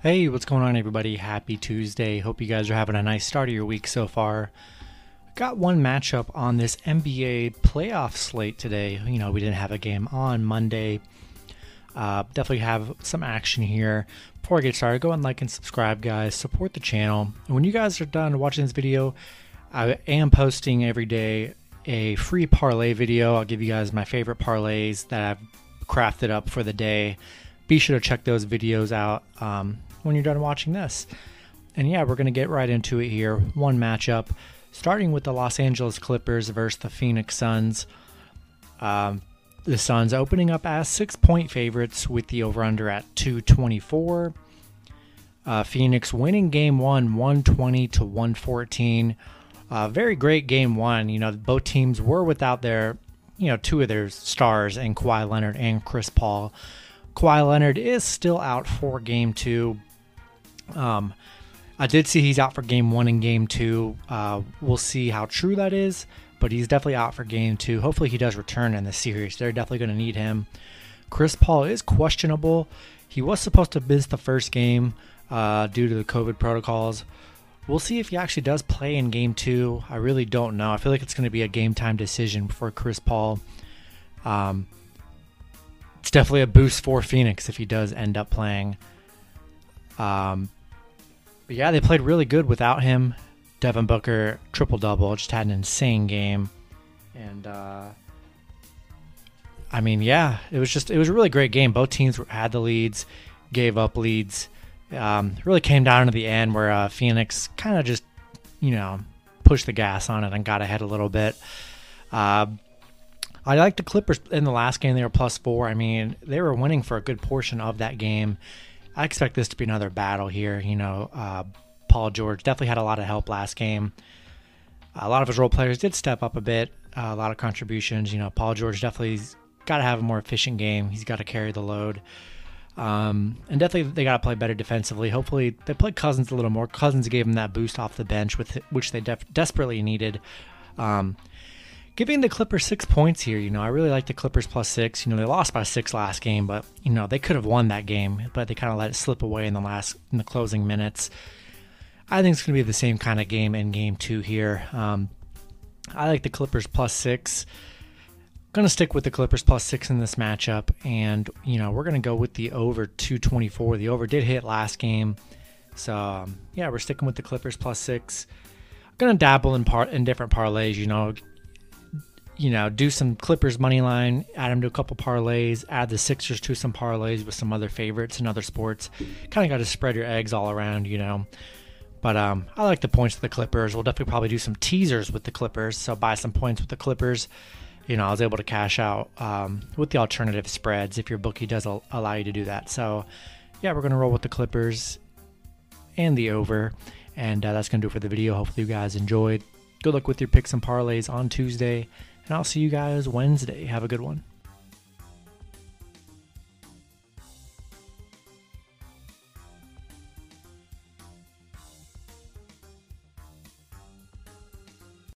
Hey, what's going on, everybody? Happy Tuesday. Hope you guys are having a nice start of your week so far. Got one matchup on this NBA playoff slate today. You know, we didn't have a game on Monday. Uh, definitely have some action here. Before I get started, go and like and subscribe, guys. Support the channel. And when you guys are done watching this video, I am posting every day a free parlay video. I'll give you guys my favorite parlays that I've crafted up for the day. Be sure to check those videos out. Um, when you're done watching this. And yeah, we're going to get right into it here. One matchup, starting with the Los Angeles Clippers versus the Phoenix Suns. Um, the Suns opening up as six point favorites with the over under at 224. Uh, Phoenix winning game one 120 to 114. Uh, very great game one. You know, both teams were without their, you know, two of their stars in Kawhi Leonard and Chris Paul. Kawhi Leonard is still out for game two, um, I did see he's out for game one and game two. Uh, we'll see how true that is, but he's definitely out for game two. Hopefully, he does return in the series. They're definitely going to need him. Chris Paul is questionable. He was supposed to miss the first game uh, due to the COVID protocols. We'll see if he actually does play in game two. I really don't know. I feel like it's going to be a game time decision for Chris Paul. Um, it's definitely a boost for Phoenix if he does end up playing. Um, but yeah, they played really good without him. Devin Booker triple double, just had an insane game, and uh, I mean, yeah, it was just it was a really great game. Both teams had the leads, gave up leads. Um, really came down to the end where uh, Phoenix kind of just you know pushed the gas on it and got ahead a little bit. Uh, I like the Clippers in the last game. They were plus four. I mean, they were winning for a good portion of that game. I expect this to be another battle here. You know, uh, Paul George definitely had a lot of help last game. A lot of his role players did step up a bit, uh, a lot of contributions. You know, Paul George definitely got to have a more efficient game. He's got to carry the load. Um, and definitely they got to play better defensively. Hopefully they played Cousins a little more. Cousins gave him that boost off the bench, with which they def- desperately needed. Um, giving the Clippers six points here. You know, I really like the Clippers plus six. You know, they lost by six last game, but you know they could have won that game, but they kind of let it slip away in the last in the closing minutes. I think it's going to be the same kind of game in game two here. Um, I like the Clippers plus six. Going to stick with the Clippers plus six in this matchup, and you know we're going to go with the over 224. The over did hit last game, so um, yeah, we're sticking with the Clippers plus six. To dabble in part in different parlays. You know, you know, do some Clippers money line, add them to a couple parlays, add the Sixers to some parlays with some other favorites and other sports. Kind of got to spread your eggs all around, you know. But um, I like the points of the Clippers. We'll definitely probably do some teasers with the Clippers. So buy some points with the Clippers. You know, I was able to cash out um, with the alternative spreads if your bookie does allow you to do that. So yeah, we're gonna roll with the Clippers and the over, and uh, that's gonna do it for the video. Hopefully you guys enjoyed. Good luck with your picks and parlays on Tuesday and I'll see you guys Wednesday. Have a good one.